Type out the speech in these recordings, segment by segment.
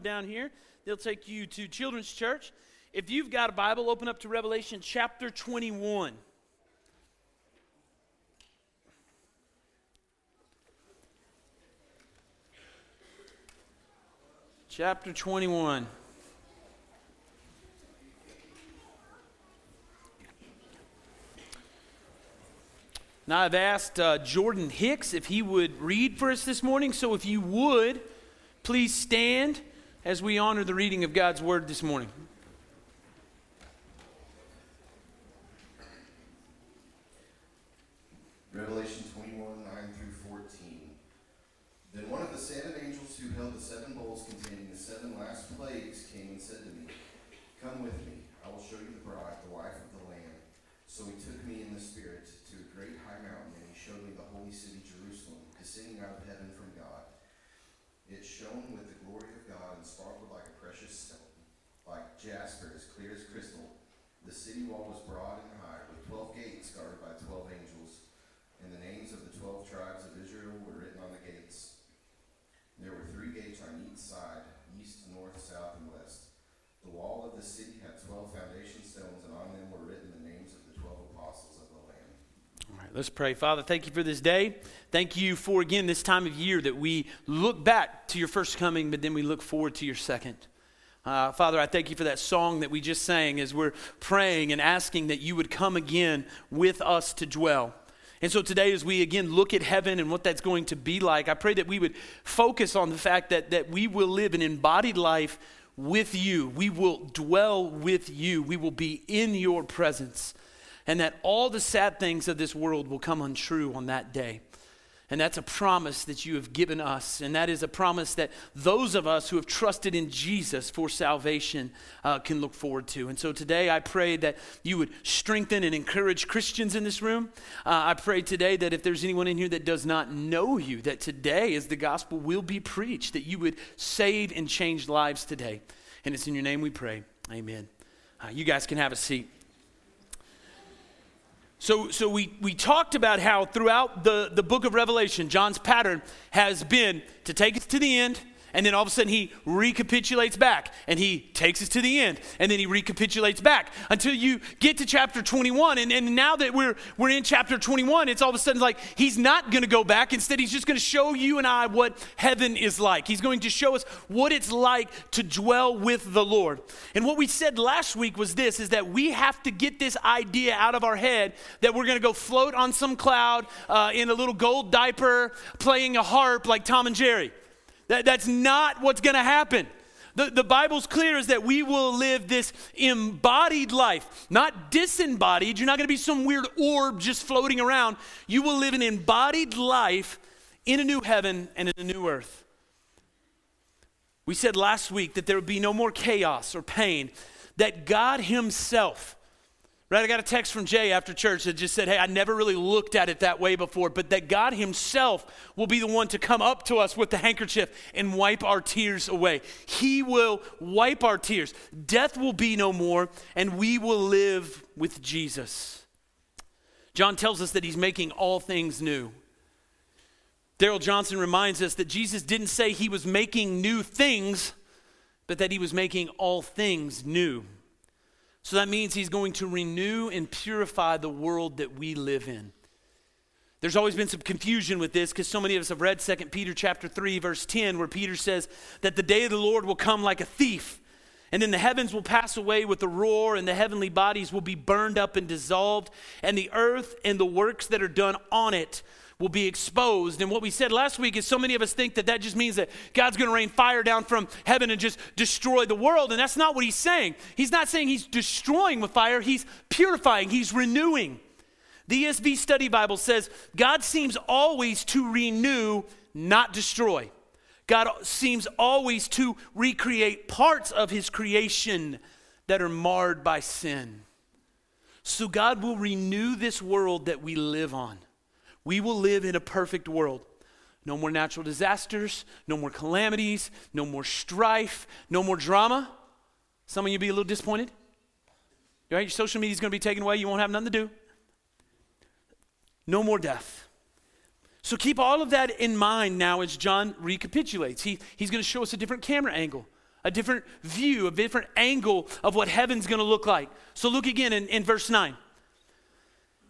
Down here. They'll take you to Children's Church. If you've got a Bible, open up to Revelation chapter 21. Chapter 21. Now, I've asked uh, Jordan Hicks if he would read for us this morning. So, if you would, please stand as we honor the reading of God's word this morning. Revelation 21, 9 through 14. Then one of the seven angels who held the seven bowls containing the seven last plagues came and said to me, Come with me, I will show you the bride, the wife of the Lamb. So he took me in the Spirit to a great high mountain, and he showed me the holy city Jerusalem, descending out of heaven from God. It shone with the glory of God and sparkled like a precious stone, like jasper, as clear as crystal. The city wall was broad and high, with twelve gates guarded by twelve angels, and the names of the twelve tribes of Israel were written on the gates. There were three gates on each side, east, north, south, and west. The city had twelve foundation stones, and on them were written the names of the twelve apostles of the Lamb. All right, let's pray. Father, thank you for this day. Thank you for, again, this time of year that we look back to your first coming, but then we look forward to your second. Uh, Father, I thank you for that song that we just sang as we're praying and asking that you would come again with us to dwell. And so today, as we again look at heaven and what that's going to be like, I pray that we would focus on the fact that, that we will live an embodied life with you. We will dwell with you. We will be in your presence. And that all the sad things of this world will come untrue on that day. And that's a promise that you have given us. And that is a promise that those of us who have trusted in Jesus for salvation uh, can look forward to. And so today I pray that you would strengthen and encourage Christians in this room. Uh, I pray today that if there's anyone in here that does not know you, that today, as the gospel will be preached, that you would save and change lives today. And it's in your name we pray. Amen. Uh, you guys can have a seat. So, so we, we talked about how throughout the, the book of Revelation, John's pattern has been to take us to the end, and then all of a sudden he recapitulates back and he takes us to the end and then he recapitulates back until you get to chapter 21 and, and now that we're, we're in chapter 21 it's all of a sudden like he's not going to go back. Instead he's just going to show you and i what heaven is like. He's going to show us what it's like to dwell with the lord. And what we said last week was this is that we have to get this idea out of our head that we're going to go float on some cloud uh, in a little gold diaper playing a harp like tom and jerry that, that's not what's going to happen. The, the Bible's clear is that we will live this embodied life, not disembodied. You're not going to be some weird orb just floating around. You will live an embodied life in a new heaven and in a new earth. We said last week that there would be no more chaos or pain, that God Himself Right? I got a text from Jay after church that just said, Hey, I never really looked at it that way before, but that God Himself will be the one to come up to us with the handkerchief and wipe our tears away. He will wipe our tears. Death will be no more, and we will live with Jesus. John tells us that He's making all things new. Darrell Johnson reminds us that Jesus didn't say He was making new things, but that He was making all things new. So that means he's going to renew and purify the world that we live in. There's always been some confusion with this because so many of us have read 2 Peter chapter 3 verse 10 where Peter says that the day of the Lord will come like a thief and then the heavens will pass away with a roar and the heavenly bodies will be burned up and dissolved and the earth and the works that are done on it will be exposed. And what we said last week is so many of us think that that just means that God's going to rain fire down from heaven and just destroy the world. And that's not what he's saying. He's not saying he's destroying with fire, he's purifying, he's renewing. The ESV Study Bible says God seems always to renew, not destroy. God seems always to recreate parts of his creation that are marred by sin. So God will renew this world that we live on. We will live in a perfect world. No more natural disasters, no more calamities, no more strife, no more drama. Some of you be a little disappointed. Right? Your social media is going to be taken away. You won't have nothing to do. No more death. So keep all of that in mind now as John recapitulates. He, he's going to show us a different camera angle a different view, a different angle of what heaven's going to look like. So look again in, in verse 9.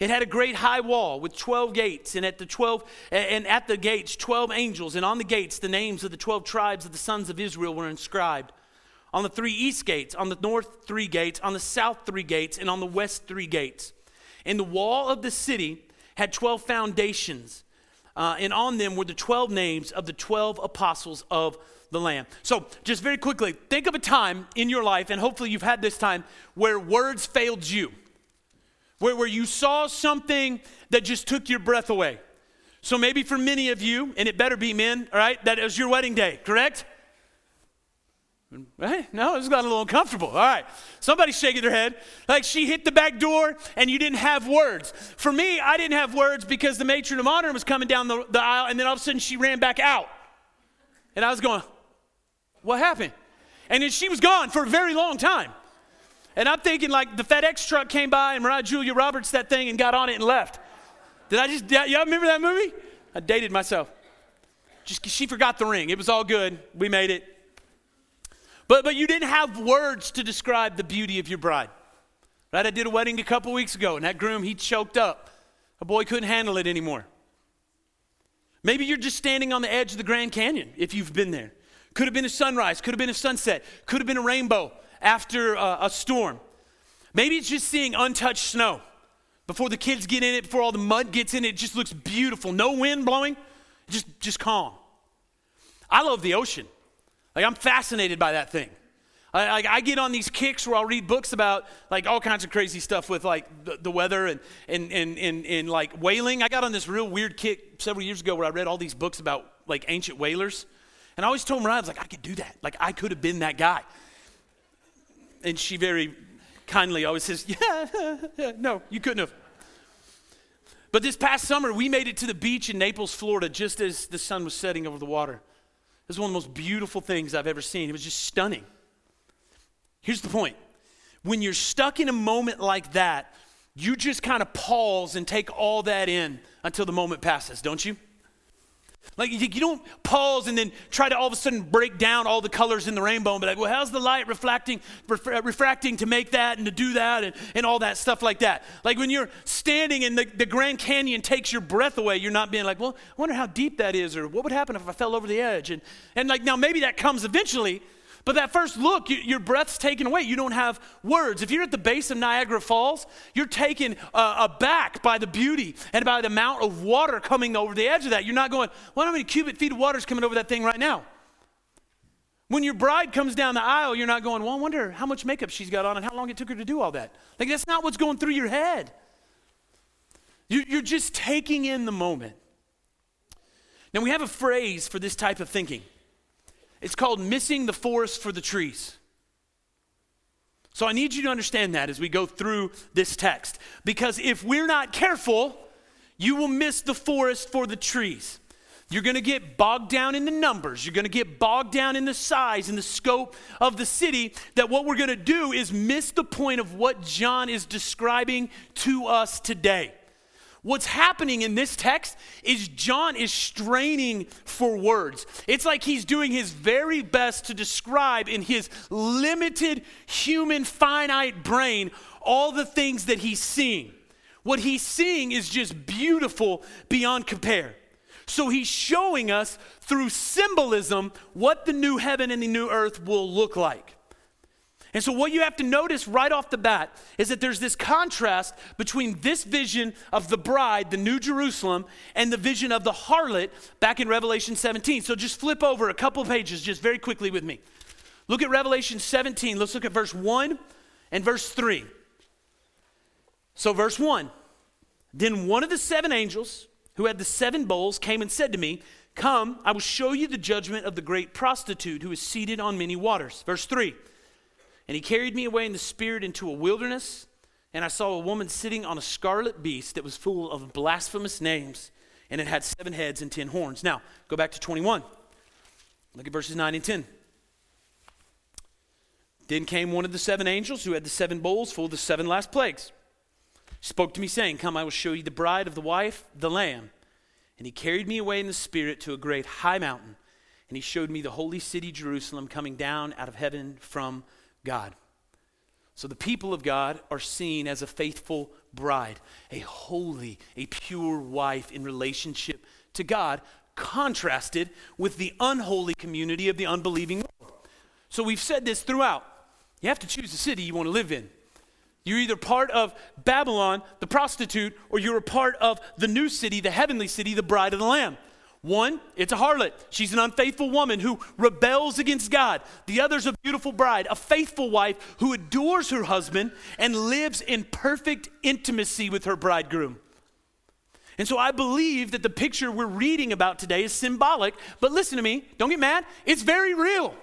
It had a great high wall with 12 gates, and at the 12 and at the gates 12 angels, and on the gates the names of the 12 tribes of the sons of Israel were inscribed. On the three east gates, on the north three gates, on the south three gates, and on the west three gates. And the wall of the city had 12 foundations, uh, and on them were the 12 names of the 12 apostles of the Lamb. So, just very quickly, think of a time in your life, and hopefully you've had this time, where words failed you where, where you saw something that just took your breath away. So maybe for many of you, and it better be men, all right, that was your wedding day, correct? Right? No, it's got a little uncomfortable. All right. Somebody's shaking their head. Like she hit the back door and you didn't have words. For me, I didn't have words because the matron of honor was coming down the, the aisle and then all of a sudden she ran back out. And I was going, What happened? And then she was gone for a very long time. And I'm thinking like the FedEx truck came by and Mariah Julia Roberts that thing and got on it and left. Did I just, y'all remember that movie? I dated myself. Just she forgot the ring. It was all good. We made it. But, but you didn't have words to describe the beauty of your bride. Right? I did a wedding a couple weeks ago, and that groom, he choked up. A boy couldn't handle it anymore. Maybe you're just standing on the edge of the Grand Canyon if you've been there. Could have been a sunrise, could have been a sunset, could have been a rainbow after a, a storm. Maybe it's just seeing untouched snow. Before the kids get in it, before all the mud gets in it, it just looks beautiful. No wind blowing, just, just calm. I love the ocean. Like, I'm fascinated by that thing. I, I, I, get on these kicks where I'll read books about like all kinds of crazy stuff with like the, the weather and, and, and, and, and like whaling. I got on this real weird kick several years ago where I read all these books about like ancient whalers. And I always told Mariah, I was like, I could do that. Like, I could have been that guy and she very kindly always says, yeah, no, you couldn't have. But this past summer, we made it to the beach in Naples, Florida, just as the sun was setting over the water. It was one of the most beautiful things I've ever seen. It was just stunning. Here's the point when you're stuck in a moment like that, you just kind of pause and take all that in until the moment passes, don't you? Like you don't pause and then try to all of a sudden break down all the colors in the rainbow and be like, well, how's the light reflecting, uh, refracting to make that and to do that and, and all that stuff like that. Like when you're standing and the, the Grand Canyon takes your breath away, you're not being like, well, I wonder how deep that is or what would happen if I fell over the edge. And, and like now maybe that comes eventually, but that first look, you, your breath's taken away. You don't have words. If you're at the base of Niagara Falls, you're taken uh, aback by the beauty and by the amount of water coming over the edge of that. You're not going, well, how many cubic feet of water is coming over that thing right now? When your bride comes down the aisle, you're not going, well, I wonder how much makeup she's got on and how long it took her to do all that. Like, that's not what's going through your head. You're just taking in the moment. Now, we have a phrase for this type of thinking. It's called missing the forest for the trees. So I need you to understand that as we go through this text. Because if we're not careful, you will miss the forest for the trees. You're going to get bogged down in the numbers. You're going to get bogged down in the size and the scope of the city. That what we're going to do is miss the point of what John is describing to us today. What's happening in this text is John is straining for words. It's like he's doing his very best to describe in his limited human finite brain all the things that he's seeing. What he's seeing is just beautiful beyond compare. So he's showing us through symbolism what the new heaven and the new earth will look like. And so, what you have to notice right off the bat is that there's this contrast between this vision of the bride, the New Jerusalem, and the vision of the harlot back in Revelation 17. So, just flip over a couple pages just very quickly with me. Look at Revelation 17. Let's look at verse 1 and verse 3. So, verse 1 Then one of the seven angels who had the seven bowls came and said to me, Come, I will show you the judgment of the great prostitute who is seated on many waters. Verse 3 and he carried me away in the spirit into a wilderness And I saw a woman sitting on a scarlet beast that was full of blasphemous names, and it had seven heads and ten horns. Now, go back to 21. Look at verses 9 and 10. Then came one of the seven angels who had the seven bowls full of the seven last plagues. Spoke to me, saying, Come, I will show you the bride of the wife, the Lamb. And he carried me away in the Spirit to a great high mountain, and he showed me the holy city, Jerusalem, coming down out of heaven from God. So the people of God are seen as a faithful bride, a holy, a pure wife in relationship to God, contrasted with the unholy community of the unbelieving world. So we've said this throughout. You have to choose the city you want to live in. You're either part of Babylon, the prostitute, or you're a part of the new city, the heavenly city, the bride of the Lamb. One, it's a harlot. She's an unfaithful woman who rebels against God. The other's a beautiful bride, a faithful wife who adores her husband and lives in perfect intimacy with her bridegroom. And so I believe that the picture we're reading about today is symbolic, but listen to me, don't get mad, it's very real.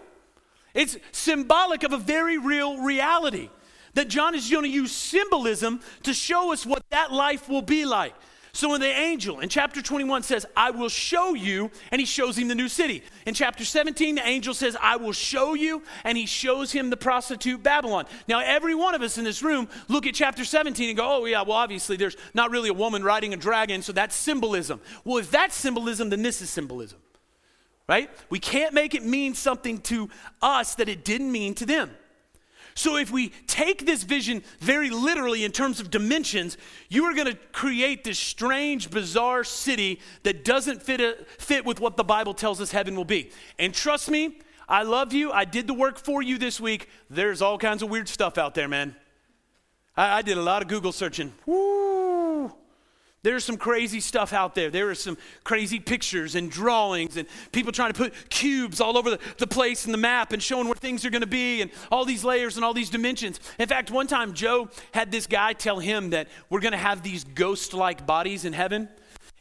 It's symbolic of a very real reality that John is going to use symbolism to show us what that life will be like. So when the angel in chapter 21 says, I will show you, and he shows him the new city. In chapter 17, the angel says, I will show you, and he shows him the prostitute Babylon. Now, every one of us in this room look at chapter 17 and go, oh, yeah, well, obviously there's not really a woman riding a dragon, so that's symbolism. Well, if that's symbolism, then this is symbolism, right? We can't make it mean something to us that it didn't mean to them. So, if we take this vision very literally in terms of dimensions, you are going to create this strange, bizarre city that doesn't fit, a, fit with what the Bible tells us heaven will be. And trust me, I love you. I did the work for you this week. There's all kinds of weird stuff out there, man. I, I did a lot of Google searching. Woo! There's some crazy stuff out there. There are some crazy pictures and drawings and people trying to put cubes all over the, the place and the map and showing where things are going to be and all these layers and all these dimensions. In fact, one time Joe had this guy tell him that we're going to have these ghost like bodies in heaven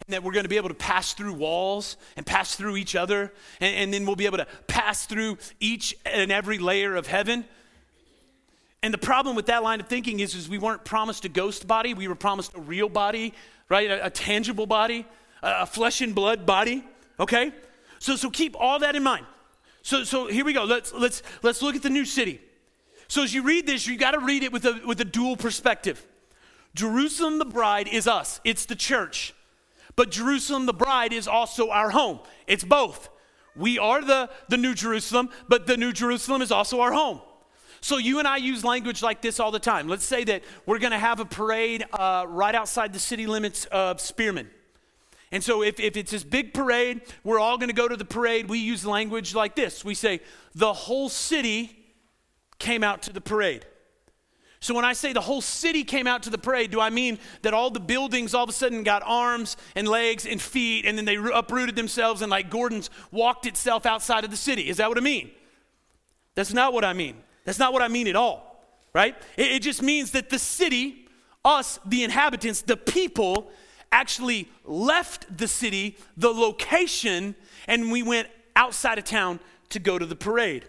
and that we're going to be able to pass through walls and pass through each other, and, and, then we'll be able to pass through each and every layer of heaven. And the problem with that line of thinking is, is we weren't promised a ghost body, we were promised a real body right? A, a tangible body, a, a flesh and blood body, okay? So, so keep all that in mind. So, so here we go. Let's, let's, let's look at the new city. So as you read this, you got to read it with a, with a dual perspective. Jerusalem, the bride, is us, it's the church. But Jerusalem, the bride, is also our home. It's both. We are the, the New Jerusalem, but the New Jerusalem is also our home. So you and I use language like this all the time. Let's say that we're going to have a parade uh, right outside the city limits of Spearman. And so if, if it's this big parade, we're all going to go to the parade. We use language like this. We say, the whole city came out to the parade. So when I say the whole city came out to the parade, do I mean that all the buildings all of a sudden got arms and legs and feet and then they uprooted themselves and like Gordon's walked itself outside of the city? Is that what I mean? That's not what I mean. That's not what I mean at all, right? It, it just means that the city, us, the inhabitants, the people, actually left the city, the location, and we went outside of town to go to the parade.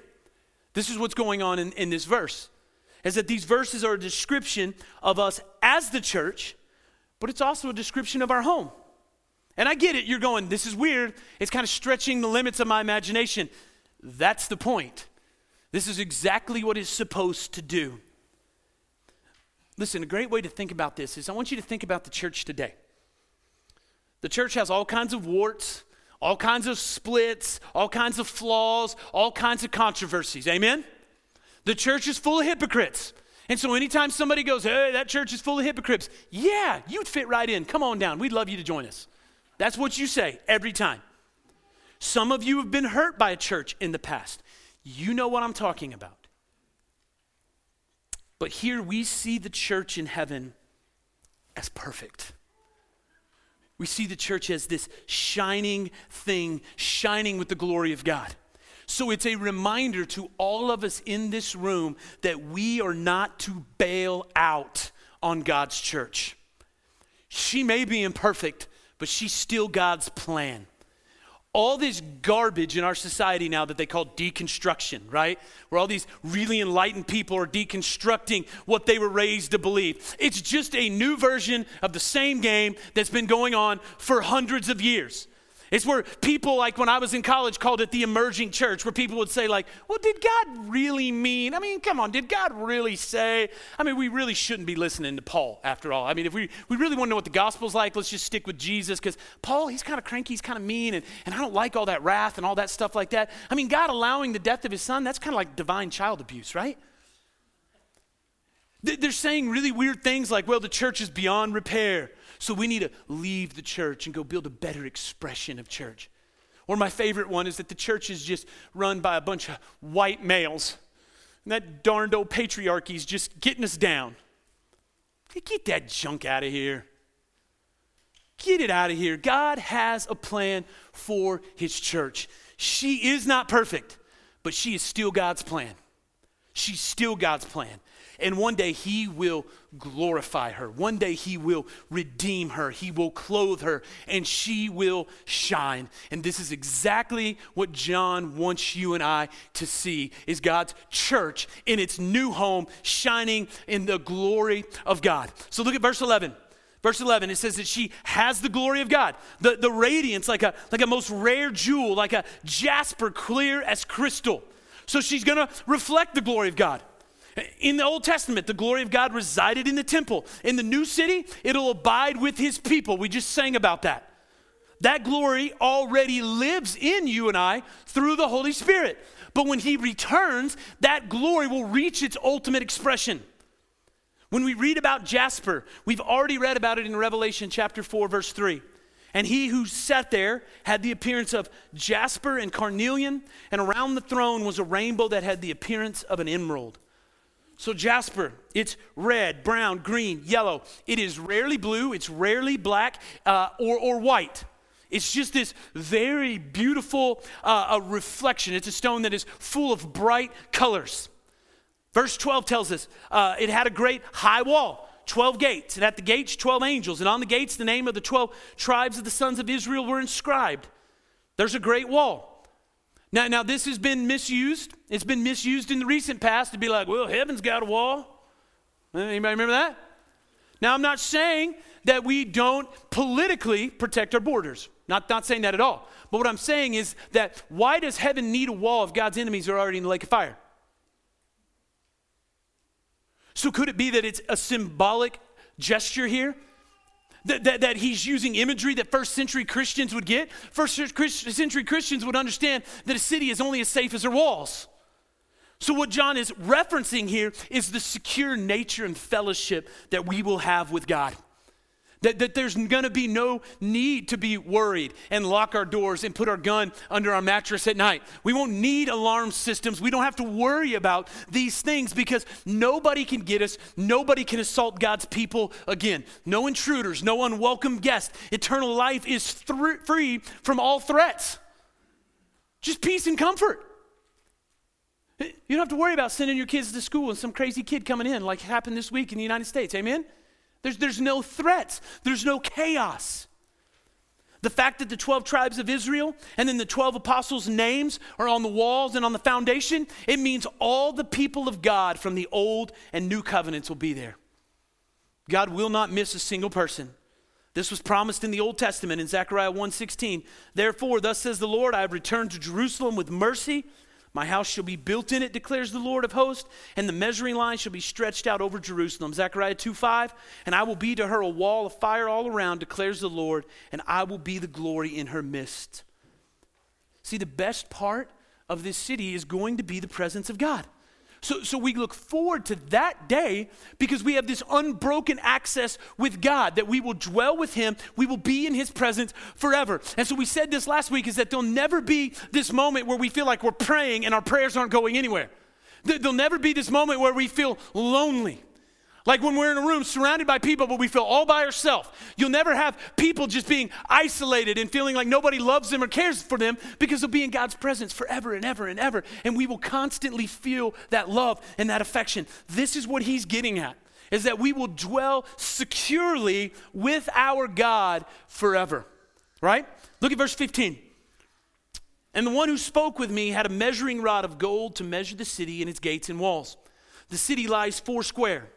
This is what's going on in, in this verse. Is that these verses are a description of us as the church, but it's also a description of our home. And I get it, you're going, this is weird. It's kind of stretching the limits of my imagination. That's the point. This is exactly what it's supposed to do. Listen, a great way to think about this is I want you to think about the church today. The church has all kinds of warts, all kinds of splits, all kinds of flaws, all kinds of controversies. Amen? The church is full of hypocrites. And so anytime somebody goes, hey, that church is full of hypocrites, yeah, you'd fit right in. Come on down. We'd love you to join us. That's what you say every time. Some of you have been hurt by a church in the past. You know what I'm talking about. But here we see the church in heaven as perfect. We see the church as this shining thing, shining with the glory of God. So it's a reminder to all of us in this room that we are not to bail out on God's church. She may be imperfect, but she's still God's plan all this garbage in our society now that they call deconstruction, right? Where all these really enlightened people are deconstructing what they were raised to believe. It's just a new version of the same game that's been going on for hundreds of years. It's where people, like when I was in college, called it the emerging church, where people would say, like, well, did God really mean? I mean, come on, did God really say? I mean, we really shouldn't be listening to Paul after all. I mean, if we, we really want to know what the gospel's like, let's just stick with Jesus, because Paul, he's kind of cranky, he's kind of mean, and, and I don't like all that wrath and all that stuff like that. I mean, God allowing the death of his son, that's kind of like divine child abuse, right? They're saying really weird things like, well, the church is beyond repair. So we need to leave the church and go build a better expression of church. Or my favorite one is that the church is just run by a bunch of white males. And that darned old patriarchy is just getting us down. Get that junk out of here. Get it out of here. God has a plan for his church. She is not perfect, but she is still God's plan. She's still God's plan. And one day he will glorify her. One day he will redeem her. He will clothe her and she will shine. And this is exactly what John wants you and I to see is God's church in its new home shining in the glory of God. So look at verse 11. Verse 11, it says that she has the glory of God. The, the radiance, like a, like a most rare jewel, like a jasper, clear as crystal. So she's going to reflect the glory of God. In the Old Testament, the glory of God resided in the temple. In the new city, it'll abide with his people. We just sang about that. That glory already lives in you and I through the Holy Spirit. But when he returns, that glory will reach its ultimate expression. When we read about Jasper, we've already read about it in Revelation chapter 4, verse 3. And he who sat there had the appearance of jasper and carnelian, and around the throne was a rainbow that had the appearance of an emerald. So, jasper, it's red, brown, green, yellow. It is rarely blue, it's rarely black uh, or, or white. It's just this very beautiful uh, reflection. It's a stone that is full of bright colors. Verse 12 tells us uh, it had a great high wall, 12 gates, and at the gates, 12 angels, and on the gates, the name of the 12 tribes of the sons of Israel were inscribed. There's a great wall. Now, now this has been misused. It's been misused in the recent past to be like, well, heaven's got a wall. Anybody remember that? Now, I'm not saying that we don't politically protect our borders. Not, not saying that at all. But what I'm saying is that why does heaven need a wall if God's enemies are already in the lake of fire? So could it be that it's a symbolic gesture here? that, that, that he's using imagery that first century Christians would get. First century Christians would understand that a city is only as safe as her walls. So, what John is referencing here is the secure nature and fellowship that we will have with God. That, that there's going to be no need to be worried and lock our doors and put our gun under our mattress at night. We won't need alarm systems. We don't have to worry about these things because nobody can get us. Nobody can assault God's people again. No intruders, no unwelcome guests. Eternal life is free from all threats. Just peace and comfort. You don't have to worry about sending your kids to school and some crazy kid coming in like happened this week in the United States. Amen? There's, there's no threats, there's no chaos. The fact that the 12 tribes of Israel and then the 12 apostles' names are on the walls and on the foundation, it means all the people of God from the old and new covenants will be there. God will not miss a single person. This was promised in the Old Testament in Zechariah 1:16. Therefore, thus says the Lord, I have returned to Jerusalem with mercy my house shall be built in it, declares the Lord of hosts, and the measuring line shall be stretched out over Jerusalem. Zechariah 2 5. And I will be to her a wall of fire all around, declares the Lord, and I will be the glory in her midst. See, the best part of this city is going to be the presence of God. So, so we look forward to that day because we have this unbroken access with God, that we will dwell with Him, we will be in His presence forever. And so we said this last week is that there'll never be this moment where we feel like we're praying and our prayers aren't going anywhere. There'll never be this moment where we feel lonely. Like when we're in a room surrounded by people, but we feel all by ourselves. You'll never have people just being isolated and feeling like nobody loves them or cares for them because they'll be in God's presence forever and ever and ever. And we will constantly feel that love and that affection. This is what he's getting at is that we will dwell securely with our God forever. Right? Look at verse 15. And the one who spoke with me had a measuring rod of gold to measure the city and its gates and walls. The city lies four square,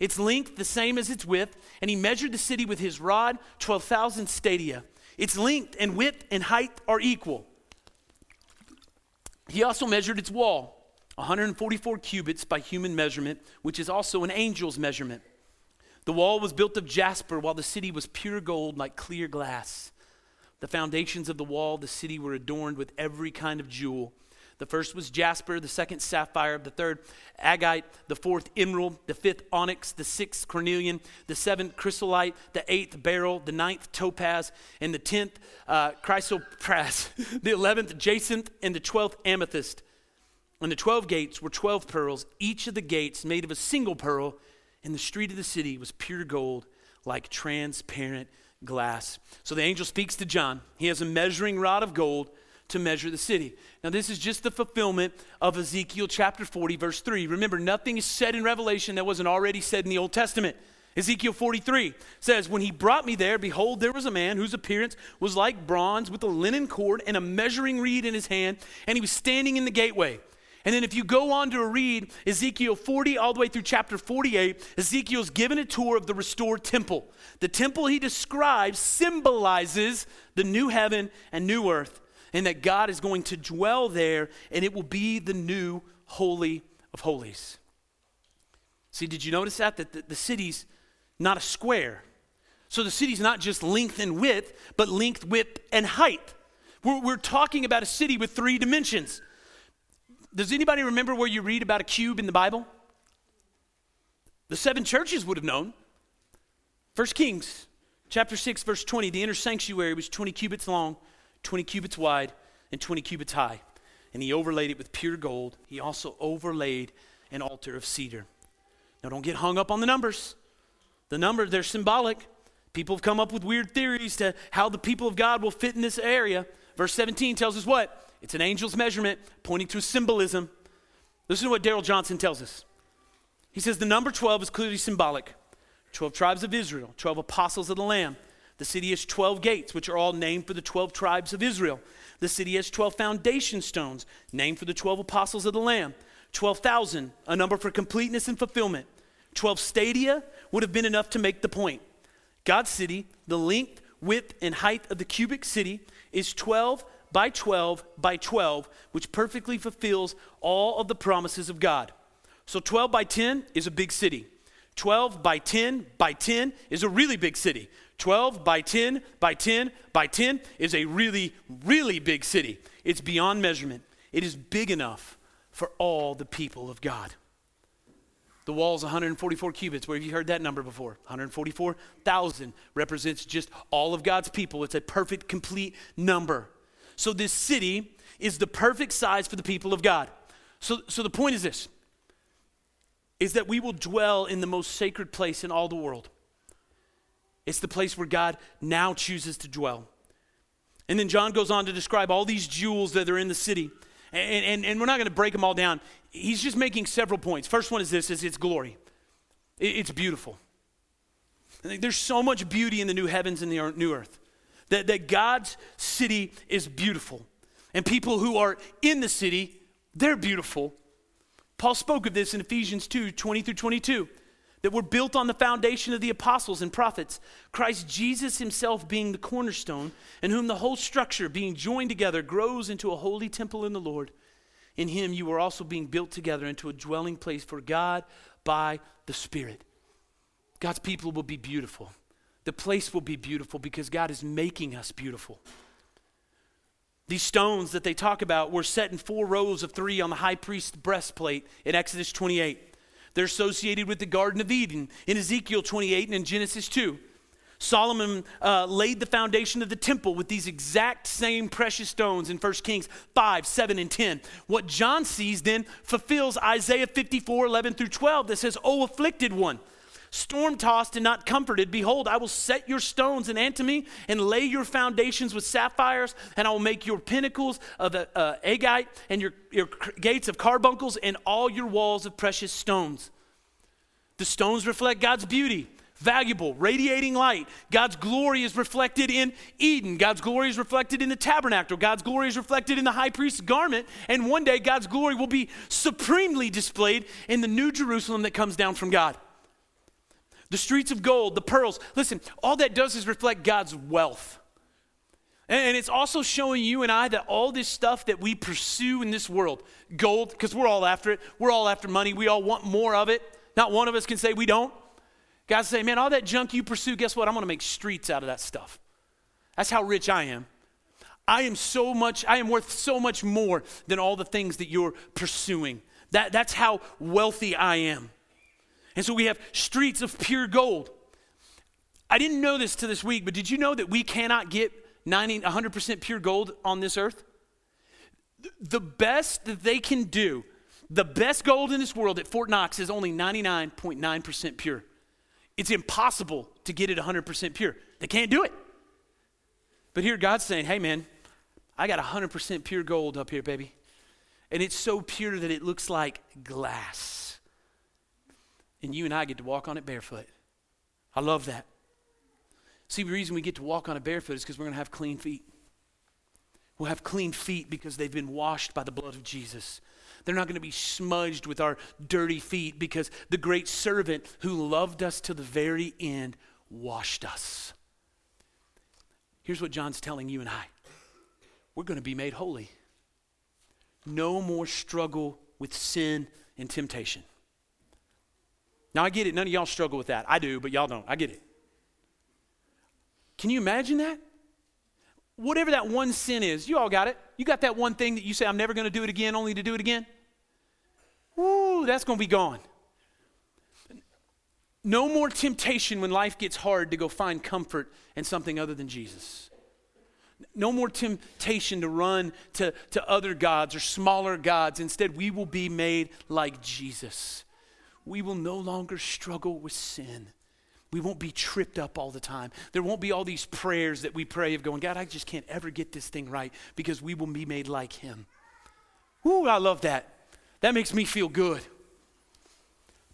its length the same as its width, and he measured the city with his rod, 12,000 stadia. Its length and width and height are equal. He also measured its wall, 144 cubits by human measurement, which is also an angel's measurement. The wall was built of jasper, while the city was pure gold like clear glass. The foundations of the wall, the city were adorned with every kind of jewel. The first was jasper, the second sapphire, the third agate, the fourth emerald, the fifth onyx, the sixth cornelian, the seventh chrysolite, the eighth beryl, the ninth topaz, and the tenth uh, chrysoprase, the eleventh jacinth, and the twelfth amethyst. And the twelve gates were twelve pearls, each of the gates made of a single pearl, and the street of the city was pure gold, like transparent glass. So the angel speaks to John. He has a measuring rod of gold to measure the city. Now, this is just the fulfillment of Ezekiel chapter 40, verse 3. Remember, nothing is said in Revelation that wasn't already said in the Old Testament. Ezekiel 43 says, When he brought me there, behold, there was a man whose appearance was like bronze with a linen cord and a measuring reed in his hand, and he was standing in the gateway. And then if you go on to read Ezekiel 40 all the way through chapter 48, Ezekiel's given a tour of the restored temple. The temple he describes symbolizes the new heaven and new earth, and that God is going to dwell there, and it will be the new holy of holies. See, did you notice that? That the, the city's not a square. So the city's not just length and width, but length, width, and height. We're, we're talking about a city with three dimensions. Does anybody remember where you read about a cube in the Bible? The seven churches would have known. First Kings chapter 6 verse 20, the inner sanctuary was 20 cubits long, 20 cubits wide, and 20 cubits high. And he overlaid it with pure gold. He also overlaid an altar of cedar. Now don't get hung up on the numbers. The numbers, they're symbolic. People have come up with weird theories to how the people of God will fit in this area. Verse 17 tells us what? It's an angel's measurement pointing to a symbolism. Listen to what Darrell Johnson tells us. He says the number 12 is clearly symbolic 12 tribes of Israel, 12 apostles of the Lamb. The city has 12 gates, which are all named for the 12 tribes of Israel. The city has 12 foundation stones, named for the 12 apostles of the Lamb. 12,000, a number for completeness and fulfillment. 12 stadia would have been enough to make the point. God's city, the length, width, and height of the cubic city, is 12 by 12 by 12, which perfectly fulfills all of the promises of God. So 12 by 10 is a big city. 12 by 10 by 10 is a really big city. 12 by 10 by 10 by 10 is a really, really big city. It's beyond measurement. It is big enough for all the people of God. The wall is 144 cubits. Where have you heard that number before? 144,000 represents just all of God's people. It's a perfect, complete number. So this city is the perfect size for the people of God. So, so the point is this is that we will dwell in the most sacred place in all the world. It's the place where God now chooses to dwell. And then John goes on to describe all these jewels that are in the city. And, and, and we're not going to break them all down. He's just making several points. First one is this is its glory. It, it's beautiful. There's so much beauty in the new heavens and the new earth that, that God's city is beautiful. And people who are in the city, they're beautiful. Paul spoke of this in Ephesians 2 20 through 22 that we're built on the foundation of the apostles and prophets, Christ Jesus himself being the cornerstone, in whom the whole structure, being joined together, grows into a holy temple in the Lord. In him you are also being built together into a dwelling place for God by the Spirit. God's people will be beautiful. The place will be beautiful because God is making us beautiful. These stones that they talk about were set in four rows of three on the high priest's breastplate in Exodus 28. They're associated with the Garden of Eden in Ezekiel 28 and in Genesis 2. Solomon uh, laid the foundation of the temple with these exact same precious stones in 1 Kings 5, 7, and 10. What John sees then fulfills Isaiah 54, 11 through 12 that says, O afflicted one, storm tossed and not comforted, behold, I will set your stones in antimony and lay your foundations with sapphires, and I will make your pinnacles of uh, uh, agate and your, your gates of carbuncles and all your walls of precious stones. The stones reflect God's beauty. valuable, radiating light. God's glory is reflected in Eden. God's glory is reflected in the tabernacle. God's glory is reflected in the high priest's garment. And one day, God's glory will be supremely displayed in the new Jerusalem that comes down from God. The streets of gold, the pearls. Listen, all that does is reflect God's wealth. And it's also showing you and I that all this stuff that we pursue in this world, gold, because we're all after it, we're all after money, we all want more of it. Not one of us can say we don't. Guys say, man, all that junk you pursue, guess what? I'm going to make streets out of that stuff. That's how rich I am. I am so much, I am worth so much more than all the things that you're pursuing. That, that's how wealthy I am. And so we have streets of pure gold. I didn't know this to this week, but did you know that we cannot get 90, 100% pure gold on this earth? The best that they can do, the best gold in this world at Fort Knox is only 99.9% pure. It's impossible to get it 100% pure. They can't do it. But here God's saying, hey man, I got 100% pure gold up here, baby. And it's so pure that it looks like glass. And you and I get to walk on it barefoot. I love that. See, the reason we get to walk on it barefoot is because we're going to have clean feet. We'll have clean feet because they've been washed by the blood of Jesus. They're not going to be smudged with our dirty feet because the great servant who loved us to the very end washed us. Here's what John's telling you and I we're going to be made holy. No more struggle with sin and temptation. Now, I get it. None of y'all struggle with that. I do, but y'all don't. I get it. Can you imagine that? Whatever that one sin is, you all got it. You got that one thing that you say, I'm never going to do it again, only to do it again? Woo, that's going to be gone. No more temptation when life gets hard to go find comfort in something other than Jesus. No more temptation to run to, to other gods or smaller gods. Instead, we will be made like Jesus. We will no longer struggle with sin. We won't be tripped up all the time. There won't be all these prayers that we pray of going, God, I just can't ever get this thing right because we will be made like Him. Ooh, I love that. That makes me feel good.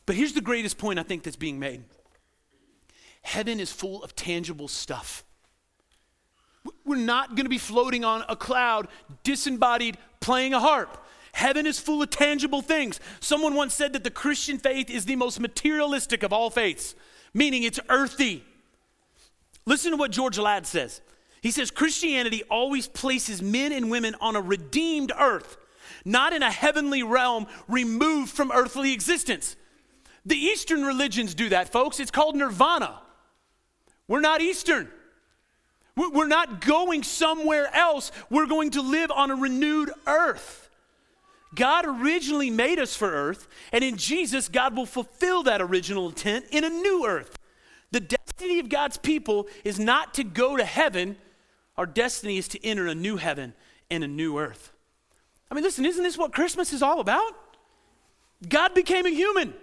But here's the greatest point I think that's being made heaven is full of tangible stuff. We're not going to be floating on a cloud, disembodied, playing a harp. Heaven is full of tangible things. Someone once said that the Christian faith is the most materialistic of all faiths, meaning it's earthy. Listen to what George Ladd says. He says Christianity always places men and women on a redeemed earth not in a heavenly realm removed from earthly existence. The Eastern religions do that, folks. It's called nirvana. We're not Eastern. We're not going somewhere else. We're going to live on a renewed earth. God originally made us for earth, and in Jesus, God will fulfill that original intent in a new earth. The destiny of God's people is not to go to heaven, our destiny is to enter a new heaven and a new earth. I mean, listen, isn't this what Christmas is all about? God became a human.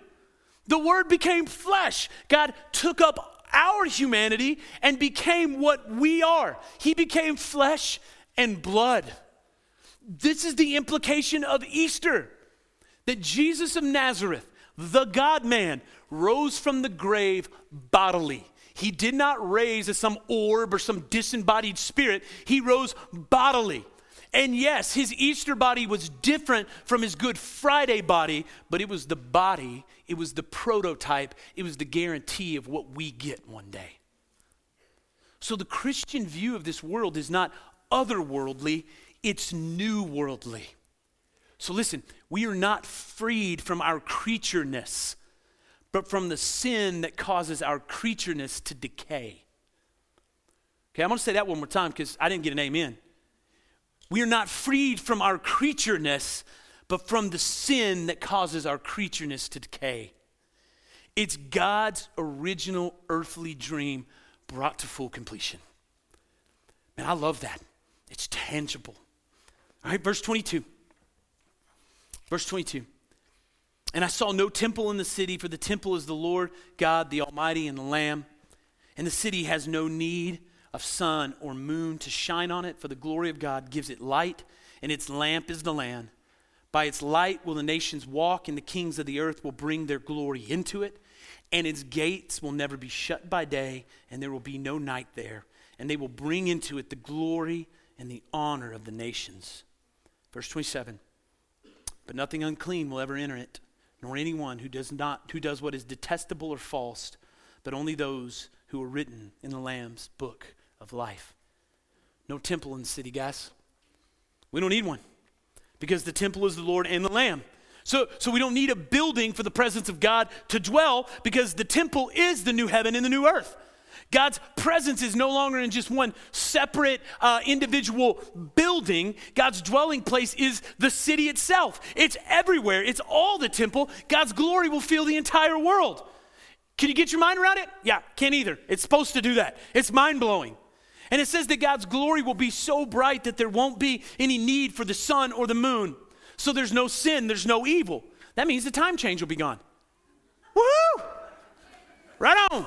The Word became flesh. God took up our humanity and became what we are. He became flesh and blood. This is the implication of Easter that Jesus of Nazareth, the God man, rose from the grave bodily. He did not raise as some orb or some disembodied spirit, he rose bodily. And yes, his Easter body was different from his Good Friday body, but it was the body, it was the prototype, it was the guarantee of what we get one day. So the Christian view of this world is not otherworldly, it's new worldly. So listen, we are not freed from our creatureness, but from the sin that causes our creatureness to decay. Okay, I'm to say that one more time because I didn't get an amen. We are not freed from our creatureness, but from the sin that causes our creatureness to decay. It's God's original earthly dream brought to full completion. Man, I love that. It's tangible. All right, verse 22. Verse 22. And I saw no temple in the city, for the temple is the Lord God, the Almighty, and the Lamb. And the city has no need of sun or moon to shine on it, for the glory of God gives it light, and its lamp is the Lamb. By its light will the nations walk, and the kings of the earth will bring their glory into it. and its gates will never be shut by day, and there will be no night there. And they will bring into it the glory and the honor of the nations. Verse 27 But nothing unclean will ever enter it, nor anyone who does not who does what is detestable or false, but only those who are written in the Lamb's book of life. No temple in the city, guys. We don't need one because the temple is the Lord and the Lamb. So, so we don't need a building for the presence of God to dwell because the temple is the new heaven and the new earth. God's presence is no longer in just one separate uh, individual building. God's dwelling place is the city itself. It's everywhere, it's all the temple. God's glory will fill the entire world. Can you get your mind around it? Yeah, can't either. It's supposed to do that. It's mind blowing. And it says that God's glory will be so bright that there won't be any need for the sun or the moon. So there's no sin, there's no evil. That means the time change will be gone. Woo! Right on.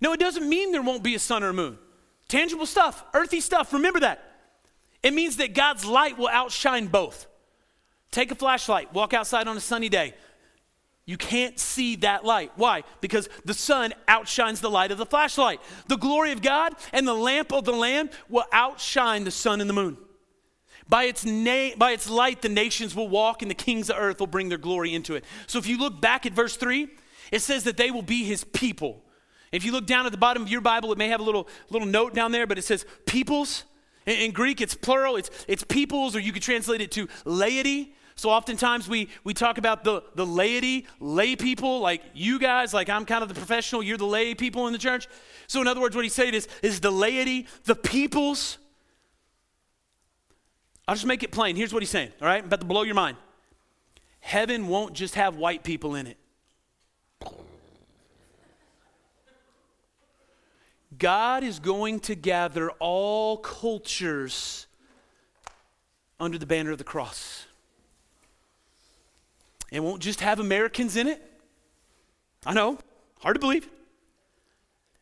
No, it doesn't mean there won't be a sun or a moon. Tangible stuff, earthy stuff, remember that. It means that God's light will outshine both. Take a flashlight, walk outside on a sunny day. You can't see that light. Why? Because the sun outshines the light of the flashlight. The glory of God and the lamp of the Lamb will outshine the sun and the moon. By its, na- by its light, the nations will walk and the kings of earth will bring their glory into it. So if you look back at verse 3, it says that they will be his people. If you look down at the bottom of your Bible, it may have a little, little note down there, but it says peoples. In, in Greek, it's plural, it's, it's peoples, or you could translate it to laity. So oftentimes we, we talk about the, the laity, lay people, like you guys, like I'm kind of the professional, you're the lay people in the church. So in other words, what he's saying is, is the laity, the peoples. I'll just make it plain. Here's what he's saying, all right? I'm about to blow your mind. Heaven won't just have white people in it. God is going to gather all cultures under the banner of the cross. It won't just have Americans in it. I know, hard to believe.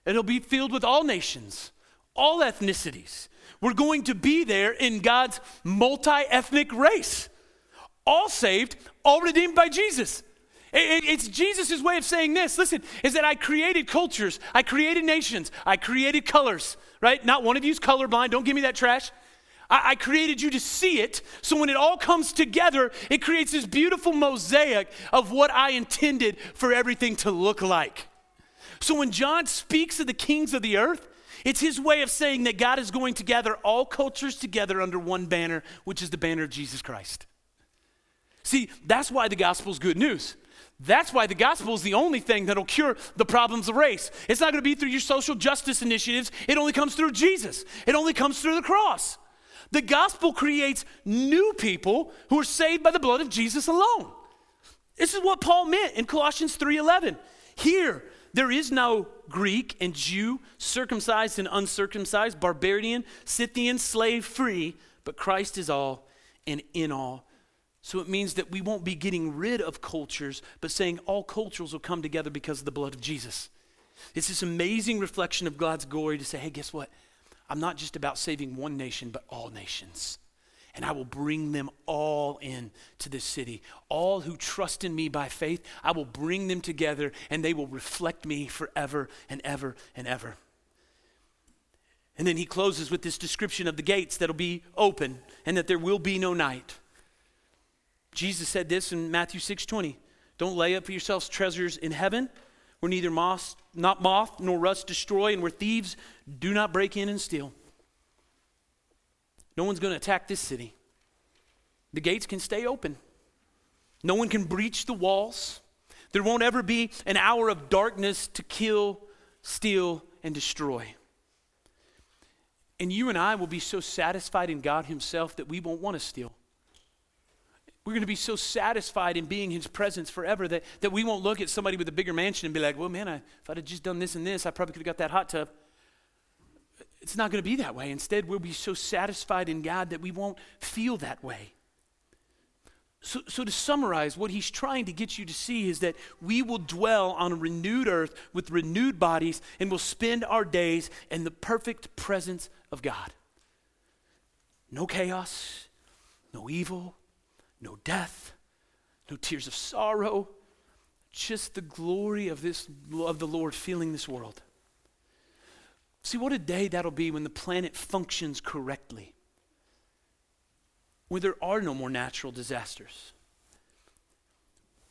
It'll be filled with all nations, all ethnicities. We're going to be there in God's multi ethnic race, all saved, all redeemed by Jesus. It's Jesus' way of saying this. Listen, is that I created cultures, I created nations, I created colors, right? Not one of you's colorblind. Don't give me that trash. I, I created you to see it. So when it all comes together, it creates this beautiful mosaic of what I intended for everything to look like. So when John speaks of the kings of the earth, it's his way of saying that God is going to gather all cultures together under one banner, which is the banner of Jesus Christ. See, that's why the gospel is good news. That's why the gospel is the only thing that'll cure the problems of race. It's not going to be through your social justice initiatives. It only comes through Jesus. It only comes through the cross. The gospel creates new people who are saved by the blood of Jesus alone. This is what Paul meant in Colossians 3:11. Here, there is no Greek and Jew, circumcised and uncircumcised, barbarian, Scythian, slave, free, but Christ is all and in all so it means that we won't be getting rid of cultures, but saying all cultures will come together because of the blood of Jesus. It's this amazing reflection of God's glory to say, hey, guess what? I'm not just about saving one nation, but all nations. And I will bring them all in to this city. All who trust in me by faith, I will bring them together and they will reflect me forever and ever and ever. And then he closes with this description of the gates that'll be open and that there will be no night. Jesus said this in Matthew 6:20. Don't lay up for yourselves treasures in heaven, where neither moth, not moth nor rust destroy, and where thieves do not break in and steal. No one's going to attack this city. The gates can stay open. No one can breach the walls. There won't ever be an hour of darkness to kill, steal, and destroy. And you and I will be so satisfied in God Himself that we won't want to steal. We're going to be so satisfied in being His presence forever that, that we won't look at somebody with a bigger mansion and be like, well, man, I, if I'd have just done this and this, I probably could have got that hot tub. It's not going to be that way. Instead, we'll be so satisfied in God that we won't feel that way. So, so, to summarize, what he's trying to get you to see is that we will dwell on a renewed earth with renewed bodies and will spend our days in the perfect presence of God. No chaos, no evil, no death, no tears of sorrow, just the glory of this of the Lord filling this world. See what a day that'll be when the planet functions correctly. Where there are no more natural disasters.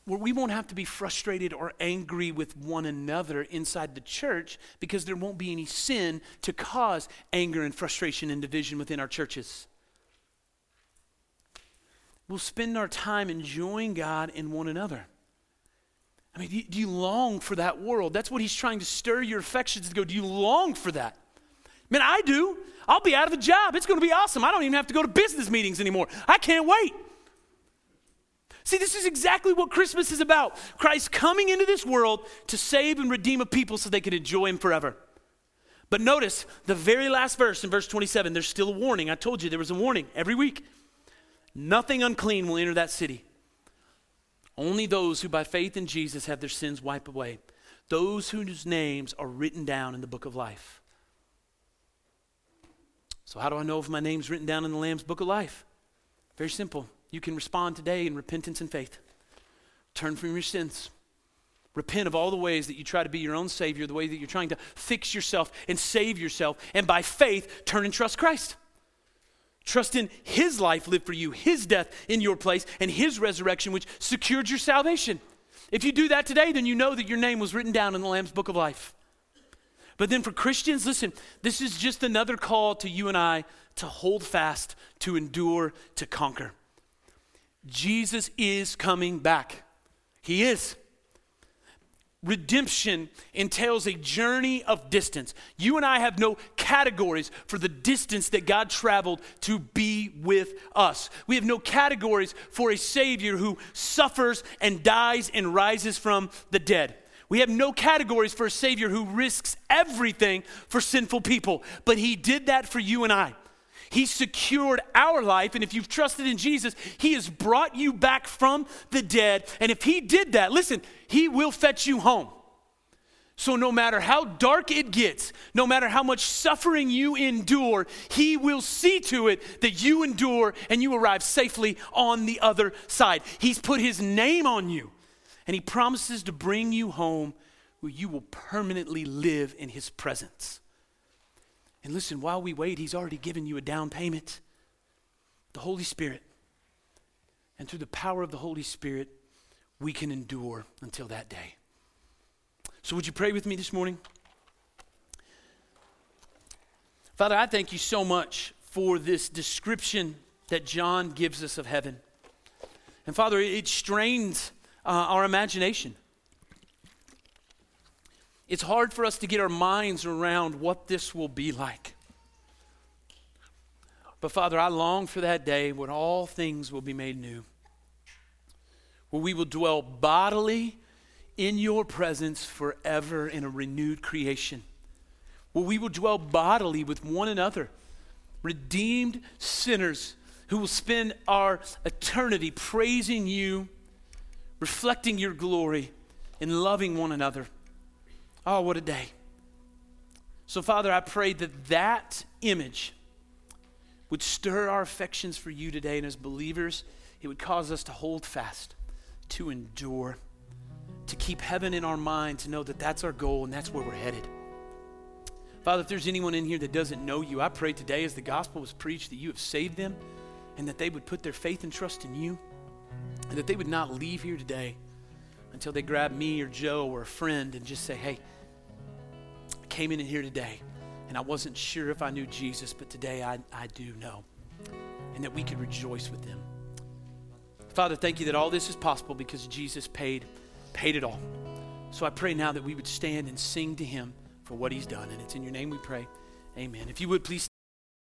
Where we won't have to be frustrated or angry with one another inside the church because there won't be any sin to cause anger and frustration and division within our churches. We'll spend our time enjoying God and one another. I mean, do you, do you, long for that world? That's what he's trying to stir your affections to go. Do you long for that? Man, I do. I'll be out of a job. It's going to be awesome. I don't even have to go to business meetings anymore. I can't wait. See, this is exactly what Christmas is about Christ coming into this world to save and redeem a people so they can enjoy him forever. But notice the very last verse in verse 27, there's still a warning. I told you there was a warning every week. Nothing unclean will enter that city. Only those who by faith in Jesus have their sins wiped away. Those whose names are written down in the book of life. So, how do I know if my name's written down in the Lamb's book of life? Very simple. You can respond today in repentance and faith. Turn from your sins. Repent of all the ways that you try to be your own Savior, the way that you're trying to fix yourself and save yourself, and by faith, turn and trust Christ. Trust in His life lived for you, His death in your place, and His resurrection, which secured your salvation. If you do that today, then you know that your name was written down in the Lamb's book of life. But then for Christians, listen, this is just another call to you and I to hold fast, to endure, to conquer. Jesus is coming back. He is redemption entails a journey of distance. You and I have no categories for the distance that God traveled to be with us. We have no categories for a Savior who suffers and dies and rises from the dead. We have no categories for a Savior who risks everything for sinful people, but He did that for you and I. He secured our life, and if you've trusted in Jesus, He has brought you back from the dead. And if He did that, listen, He will fetch you home. So, no matter how dark it gets, no matter how much suffering you endure, He will see to it that you endure and you arrive safely on the other side. He's put His name on you, and He promises to bring you home where you will permanently live in His presence. And listen, while we wait, He's already given you a down payment the Holy Spirit. And through the power of the Holy Spirit, we can endure until that day. So, would you pray with me this morning? Father, I thank you so much for this description that John gives us of heaven. And Father, it strains uh, our imagination. It's hard for us to get our minds around what this will be like. But Father, I long for that day when all things will be made new, where we will dwell bodily in your presence forever in a renewed creation, where we will dwell bodily with one another, redeemed sinners who will spend our eternity praising you, reflecting your glory, and loving one another. Oh, what a day. So, Father, I pray that that image would stir our affections for you today. And as believers, it would cause us to hold fast, to endure, to keep heaven in our mind, to know that that's our goal and that's where we're headed. Father, if there's anyone in here that doesn't know you, I pray today as the gospel was preached that you have saved them and that they would put their faith and trust in you and that they would not leave here today until they grab me or Joe or a friend and just say, hey, came in here today and I wasn't sure if I knew Jesus, but today I, I do know. And that we could rejoice with them. Father, thank you that all this is possible because Jesus paid, paid it all. So I pray now that we would stand and sing to him for what he's done. And it's in your name we pray. Amen. If you would please